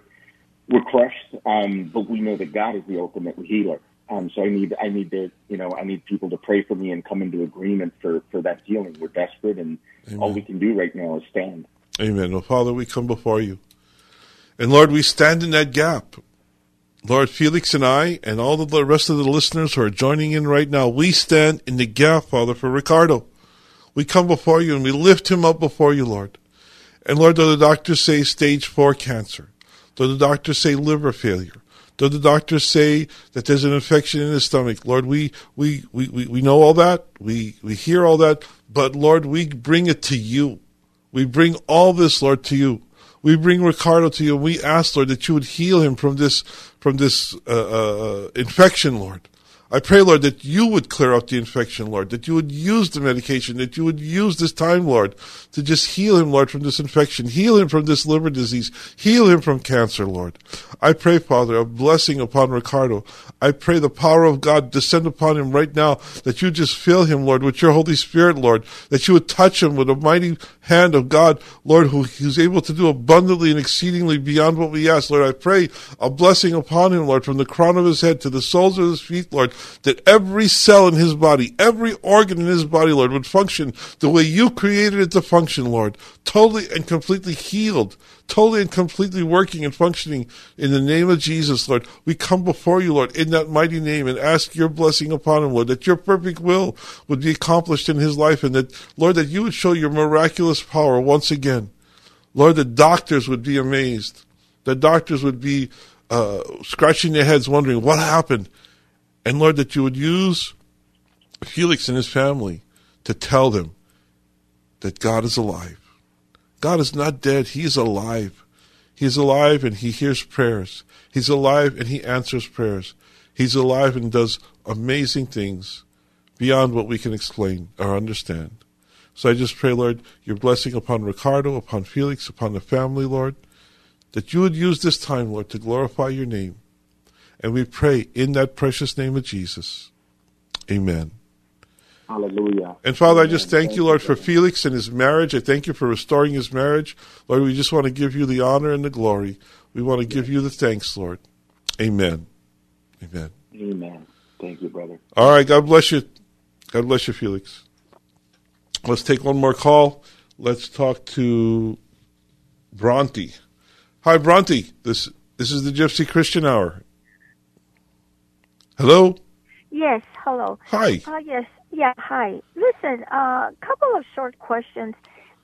we're crushed, um, but we know that God is the ultimate healer. Um, so I need I need to you know I need people to pray for me and come into agreement for for that healing. We're desperate, and all we can do right now is stand. Amen. Well, Father, we come before you, and Lord, we stand in that gap. Lord, Felix and I, and all of the rest of the listeners who are joining in right now, we stand in the gap, Father, for Ricardo. We come before you and we lift him up before you, Lord. And Lord, though the doctors say stage four cancer, though the doctors say liver failure, though the doctors say that there's an infection in his stomach, Lord, we, we, we, we, know all that. We, we hear all that. But Lord, we bring it to you. We bring all this, Lord, to you. We bring Ricardo to you. We ask, Lord, that you would heal him from this, from this uh, uh, infection, Lord. I pray, Lord, that you would clear up the infection, Lord, that you would use the medication, that you would use this time, Lord, to just heal him, Lord, from this infection, heal him from this liver disease, heal him from cancer, Lord. I pray, Father, a blessing upon Ricardo. I pray the power of God descend upon him right now, that you just fill him, Lord, with your Holy Spirit, Lord, that you would touch him with a mighty hand of God, Lord, who's able to do abundantly and exceedingly beyond what we ask. Lord, I pray a blessing upon him, Lord, from the crown of his head to the soles of his feet, Lord, that every cell in his body, every organ in his body, Lord, would function the way you created it to function, Lord, totally and completely healed, totally and completely working and functioning in the name of Jesus, Lord. We come before you, Lord, in that mighty name and ask your blessing upon him, Lord, that your perfect will would be accomplished in his life and that, Lord, that you would show your miraculous power once again. Lord, the doctors would be amazed. The doctors would be uh, scratching their heads, wondering what happened. And Lord, that you would use Felix and his family to tell them that God is alive. God is not dead. He is alive. He is alive and he hears prayers. He's alive and he answers prayers. He's alive and does amazing things beyond what we can explain or understand. So I just pray, Lord, your blessing upon Ricardo, upon Felix, upon the family, Lord, that you would use this time, Lord, to glorify your name. And we pray in that precious name of Jesus. Amen. Hallelujah. And Father, I just thank you, Lord, for Felix and his marriage. I thank you for restoring his marriage. Lord, we just want to give you the honor and the glory. We want to give you the thanks, Lord. Amen. Amen. Amen. Thank you, brother. All right. God bless you. God bless you, Felix. Let's take one more call. Let's talk to Bronte. Hi, Bronte. This this is the Gypsy Christian Hour. Hello. Yes, hello. Hi. Uh, yes, yeah, hi. Listen, a uh, couple of short questions.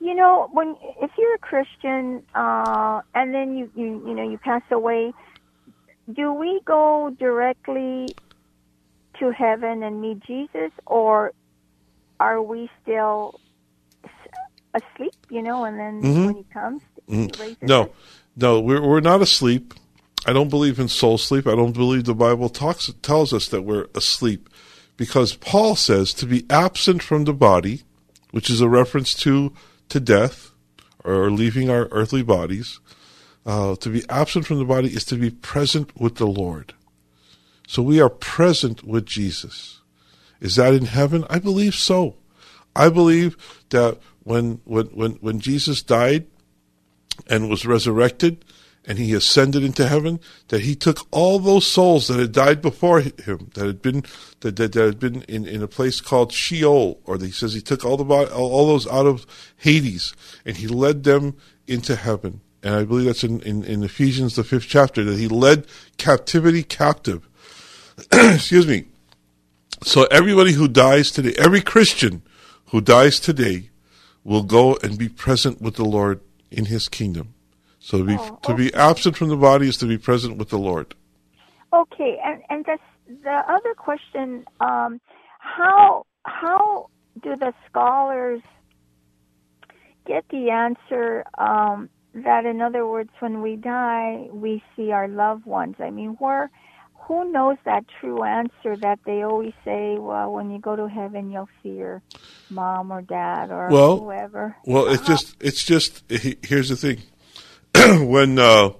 You know, when if you're a Christian uh, and then you, you you know you pass away, do we go directly to heaven and meet Jesus, or are we still asleep? You know, and then Mhm. when he comes, he Mhm. raises No, no, we're we're not asleep. I don't believe in soul sleep. I don't believe the Bible talks tells us that we're asleep, because Paul says to be absent from the body, which is a reference to to death or leaving our earthly bodies. Uh, to be absent from the body is to be present with the Lord. So we are present with Jesus. Is that in heaven? I believe so. I believe that when when when when Jesus died and was resurrected and he ascended into heaven, that he took all those souls that had died before him, that had been that, that, that had been in, in a place called Sheol, or he says he took all the all, those out of Hades, and he led them into heaven. And I believe that's in, in, in Ephesians the fifth chapter that he led captivity captive. Excuse me. So everybody who dies today, every Christian who dies today, will go and be present with the Lord in His kingdom. So to be Oh, to be absent from the body is to be present with the Lord. Okay, and and this, the other question, um, how how do the scholars get the answer um, that, in other words, when we die, we see our loved ones? I mean, where who knows that true answer that they always say? Well, when you go to heaven, you'll see your mom or dad or Well, whoever. Well, it's just it's just here's the thing. when uh,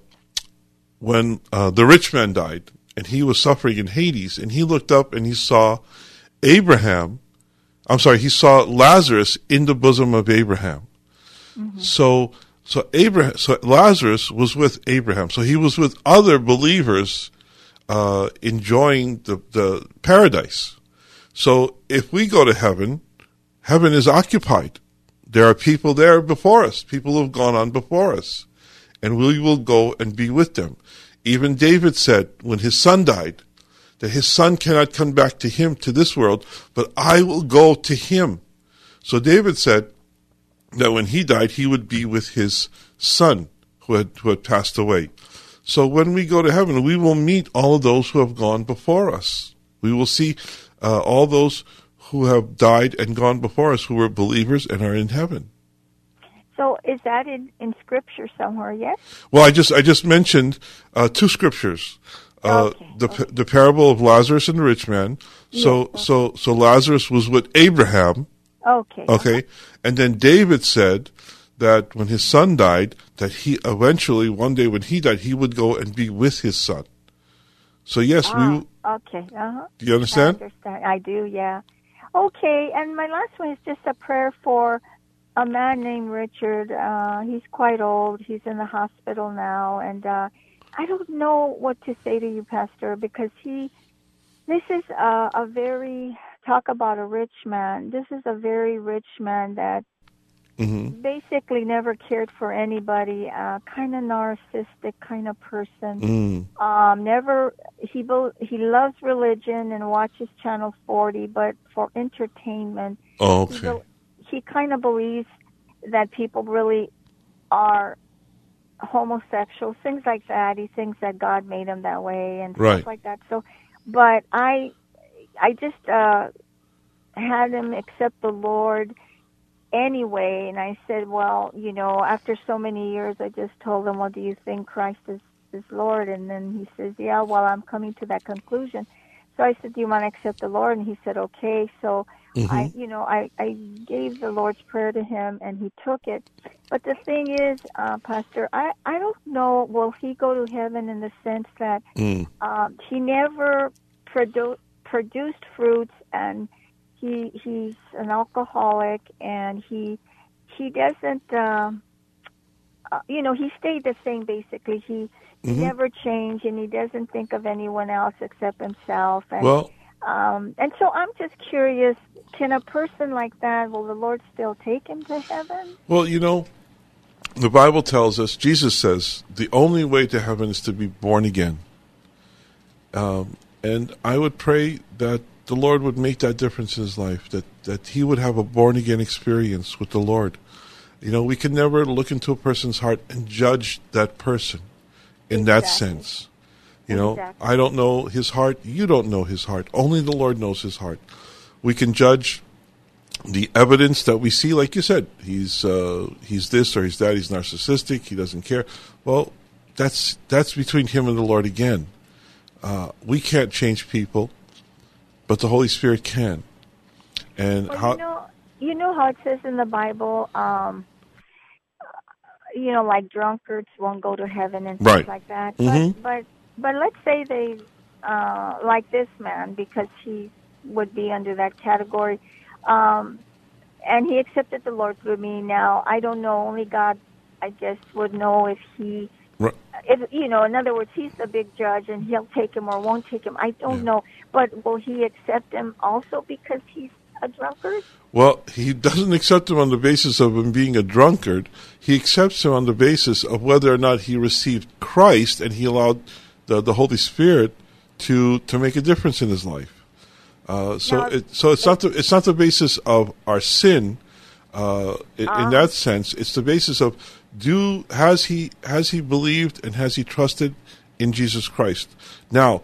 when uh, the rich man died and he was suffering in Hades, and he looked up and he saw Abraham. I'm sorry, he saw Lazarus in the bosom of Abraham. So so Abraham so Lazarus was with Abraham. So he was with other believers uh, enjoying the, the paradise. So if we go to heaven, heaven is occupied. There are people there before us, people who have gone on before us, and we will go and be with them. Even David said when his son died that his son cannot come back to him to this world, but I will go to him. So David said that when he died, he would be with his son who had, who had passed away. So when we go to heaven, we will meet all those who have gone before us. We will see uh, all those who have died and gone before us who were believers and are in heaven. Is that in, in scripture somewhere? Yes. Well, I just I just mentioned uh, two scriptures. Uh, the pa- the parable of Lazarus and the rich man. So so so Lazarus was with Abraham. Okay. Okay, and then David said that when his son died, that he eventually one day when he died, he would go and be with his son. So yes, Ah, we. okay. Uh-huh. Do you understand? I understand. I do, yeah. Okay, and my last one is just a prayer for a man named Richard. Uh, he's quite old. He's in the hospital now, and uh, I don't know what to say to you, Pastor, because he. This is a, a very talk about a rich man. This is a very rich man that Mm-hmm. basically never cared for anybody. Uh, kind of narcissistic kind of person. Mm. Um, never he he loves religion and watches Channel 40, but for entertainment, Oh, okay. He kind of believes that people really are homosexuals, things like that. He thinks that God made him that way and Right. stuff like that. So, but I, I just uh, had him accept the Lord anyway, and I said, well, you know, after so many years, I just told him, well, do you think Christ is is Lord? And then he says, yeah, well, I'm coming to that conclusion. So I said, do you want to accept the Lord? And he said, okay. So I, you know, I, I gave the Lord's Prayer to him and he took it. But the thing is, uh, Pastor, I, I don't know, will he go to heaven in the sense that Mm. um, he never produ- produced fruits and he he's an alcoholic and he he doesn't um uh, you know he stayed the same basically he he Mhm. never changed and he doesn't think of anyone else except himself and Well- um and so i'm just curious can a person like that will the lord still take him to heaven Well, you know, the Bible tells us, Jesus says, the only way to heaven is to be born again. Um, and I would pray that the Lord would make that difference in his life, that, that he would have a born again experience with the Lord. You know, we can never look into a person's heart and judge that person in that sense. You know, Exactly. I don't know his heart. You don't know his heart. Only the Lord knows his heart. We can judge the evidence that we see, like you said, he's uh, he's this or he's that. He's narcissistic. He doesn't care. Well, that's that's between him and the Lord again. Uh, we can't change people, but the Holy Spirit can. And well, how? you know you know how it says in the bible um you know like drunkards won't go to heaven and Right. things like that Mhm. but but but let's say they uh like this man because he would be under that category um and he accepted the lord through me now i don't know only god i guess would know if he Right. if you know, in other words, he's the big judge, and he'll take him or won't take him. I don't know, but will he accept him also because he's a drunkard? Well, he doesn't accept him on the basis of him being a drunkard. He accepts him on the basis of whether or not he received Christ and he allowed the, the Holy Spirit to to make a difference in his life. Uh, so, Now, it, so it's not the it's not the basis of our sin. Uh, in, Ah. in that sense, it's the basis of do has he has he believed and has he trusted in Jesus Christ? Now,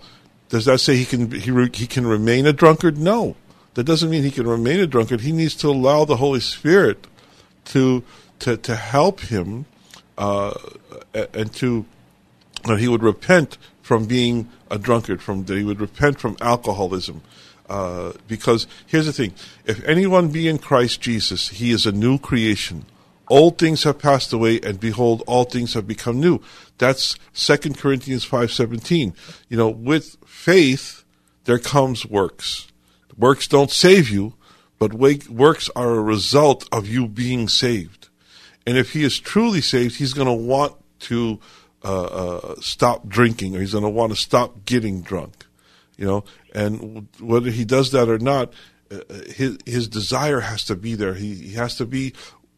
does that say he can he re, he can remain a drunkard? No, that doesn't mean he can remain a drunkard. He needs to allow the Holy Spirit to to to help him uh, and to that he would repent from being a drunkard, from that he would repent from alcoholism. Uh, because here's the thing: if anyone be in Christ Jesus, he is a new creation. Old things have passed away, and behold, all things have become new. That's Second Corinthians five seventeen. You know, with faith there comes works. Works don't save you, but works are a result of you being saved. And if he is truly saved, he's going to want to uh, uh, stop drinking, or he's going to want to stop getting drunk. You know, and whether he does that or not, uh, his his desire has to be there. He he has to be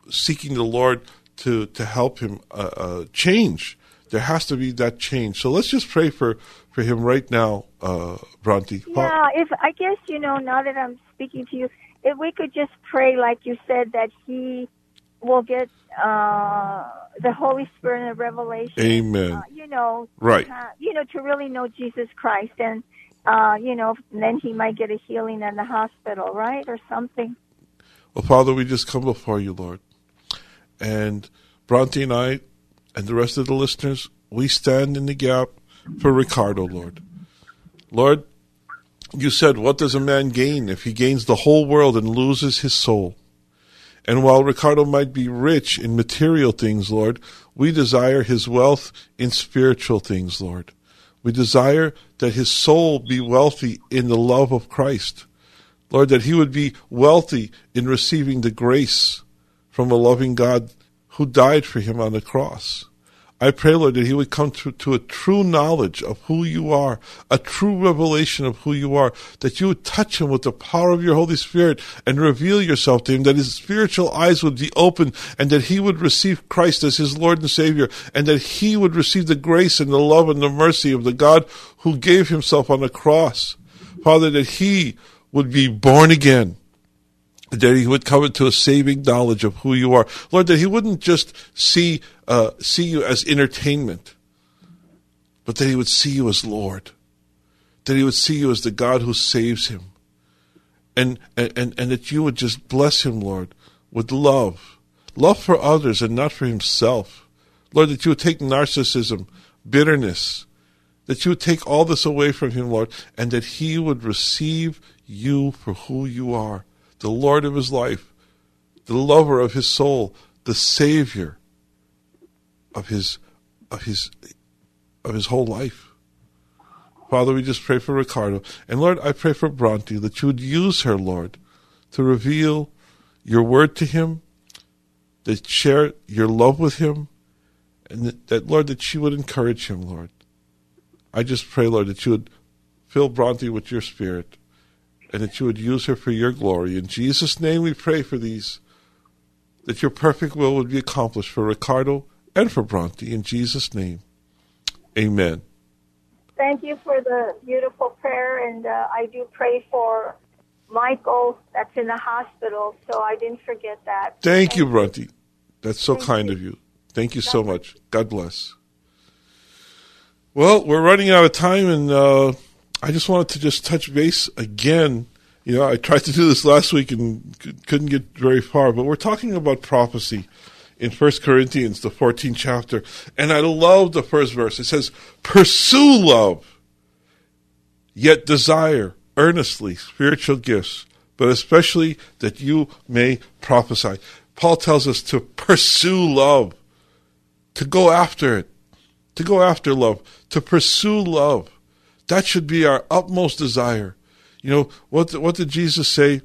seeking the Lord to to help him uh, uh, change. There has to be that change. So let's just pray for for him right now, uh, Bronte. Yeah, if I guess you know now that I'm speaking to you, if we could just pray, like you said, that he will get uh, the Holy Spirit and revelation. Amen. Uh, you know, Right. uh, you know, to really know Jesus Christ, and uh, you know, then he might get a healing in the hospital, right, or something. Well, Father, we just come before you, Lord. And Bronte and I and the rest of the listeners, we stand in the gap for Ricardo, Lord. Lord, you said, What does a man gain if he gains the whole world and loses his soul? And while Ricardo might be rich in material things, Lord, we desire his wealth in spiritual things, Lord. We desire that his soul be wealthy in the love of Christ. Lord, that he would be wealthy in receiving the grace from a loving God who died for him on the cross. I pray, Lord, that he would come to, to a true knowledge of who you are, a true revelation of who you are, that you would touch him with the power of your Holy Spirit and reveal yourself to him, that his spiritual eyes would be open and that he would receive Christ as his Lord and Savior, and that he would receive the grace and the love and the mercy of the God who gave himself on the cross. Father, that he would be born again that he would come into a saving knowledge of who you are, Lord. That he wouldn't just see uh, see you as entertainment, but that he would see you as Lord. That he would see you as the God who saves him, and and and that you would just bless him, Lord, with love, love for others and not for himself, Lord. That you would take narcissism, bitterness, that you would take all this away from him, Lord, and that he would receive you for who you are the Lord of his life, the lover of his soul, the Savior of his of his of his whole life. Father, we just pray for Ricardo. And Lord, I pray for Bronte that you would use her, Lord, to reveal your word to him, that share your love with him, and that, that Lord, that she would encourage him, Lord. I just pray, Lord, that you would fill Bronte with your spirit and that you would use her for your glory. In Jesus' name we pray for these, that your perfect will would be accomplished for Ricardo and for Bronte. In Jesus' name, amen. Thank you for the beautiful prayer, and uh, I do pray for Michael that's in the hospital, so I didn't forget that. Thank you, Bronte. That's so kind of you. Thank you so much. God bless. Well, we're running out of time, and uh, I just wanted to just touch base again. You know, I tried to do this last week and couldn't get very far, but we're talking about prophecy in First Corinthians, the 14th chapter. And I love the first verse. It says, Pursue love, yet desire earnestly spiritual gifts, but especially that you may prophesy. Paul tells us to pursue love, to go after it, to go after love, to pursue love. That should be our utmost desire. You know, what, what did Jesus say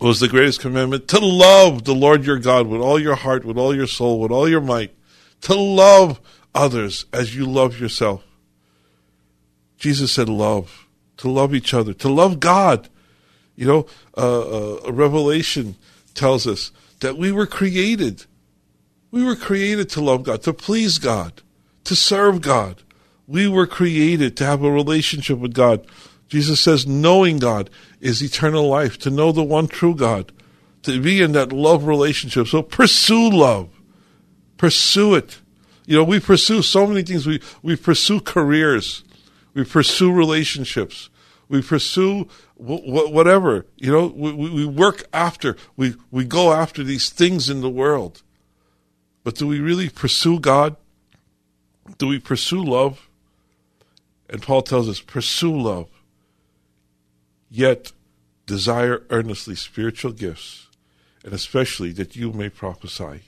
was the greatest commandment? To love the Lord your God with all your heart, with all your soul, with all your might. To love others as you love yourself. Jesus said, love, to love each other, to love God. You know, uh, uh, Revelation tells us that we were created. We were created to love God, to please God, to serve God. We were created to have a relationship with God. Jesus says, knowing God is eternal life, to know the one true God, to be in that love relationship. So pursue love. Pursue it. You know, we pursue so many things. We, we pursue careers. We pursue relationships. We pursue w- w- whatever. You know, we, we work after, we, we go after these things in the world. But do we really pursue God? Do we pursue love? And Paul tells us, pursue love, yet desire earnestly spiritual gifts, and especially that you may prophesy.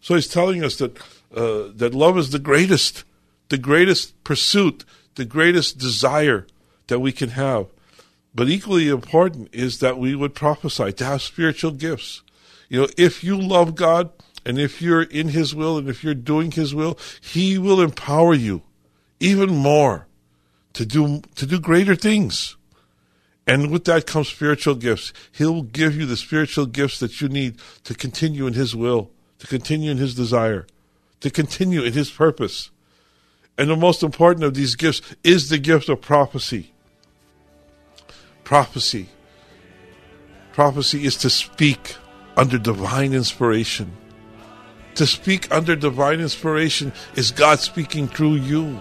So he's telling us that uh, that love is the greatest, the greatest pursuit, the greatest desire that we can have. But equally important is that we would prophesy, to have spiritual gifts. You know, if you love God and if you're in His will and if you're doing His will, He will empower you even more to do, to do greater things. And with that comes spiritual gifts. He'll give you the spiritual gifts that you need to continue in His will, to continue in His desire, to continue in His purpose. And the most important of these gifts is the gift of prophecy. Prophecy. Prophecy is to speak under divine inspiration. To speak under divine inspiration is God speaking through you.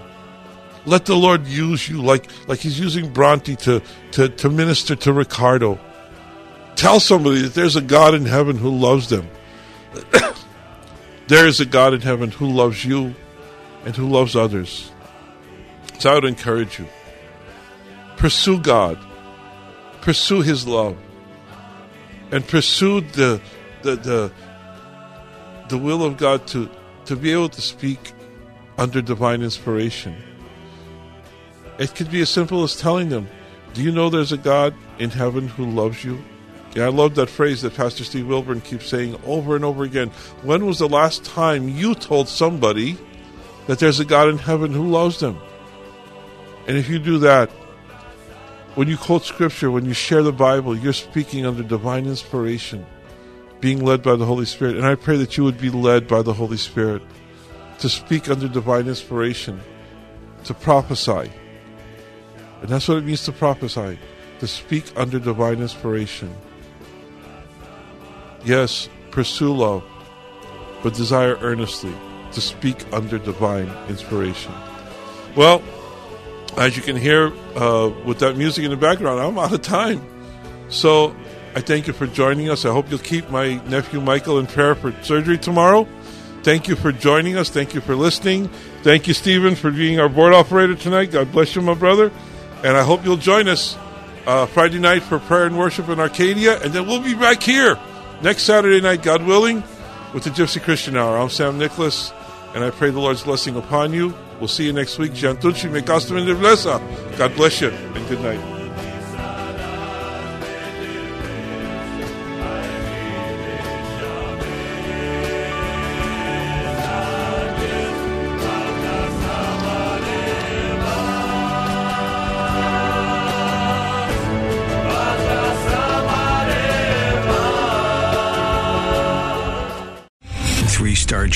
Let the Lord use you like, like He's using Bronte to, to, to minister to Ricardo. Tell somebody that there's a God in heaven who loves them. there is a God in heaven who loves you and who loves others. So I would encourage you. Pursue God. Pursue His love. And pursue the, the, the, the will of God to, to be able to speak under divine inspiration. It could be as simple as telling them, Do you know there's a God in heaven who loves you? Yeah, I love that phrase that Pastor Steve Wilburn keeps saying over and over again. When was the last time you told somebody that there's a God in heaven who loves them? And if you do that, when you quote scripture, when you share the Bible, you're speaking under divine inspiration, being led by the Holy Spirit. And I pray that you would be led by the Holy Spirit to speak under divine inspiration, to prophesy. And that's what it means to prophesy, to speak under divine inspiration. Yes, pursue love, but desire earnestly to speak under divine inspiration. Well, as you can hear uh, with that music in the background, I'm out of time. So I thank you for joining us. I hope you'll keep my nephew Michael in prayer for surgery tomorrow. Thank you for joining us. Thank you for listening. Thank you, Stephen, for being our board operator tonight. God bless you, my brother. And I hope you'll join us uh, Friday night for prayer and worship in Arcadia. And then we'll be back here next Saturday night, God willing, with the Gypsy Christian Hour. I'm Sam Nicholas, and I pray the Lord's blessing upon you. We'll see you next week. God bless you, and good night.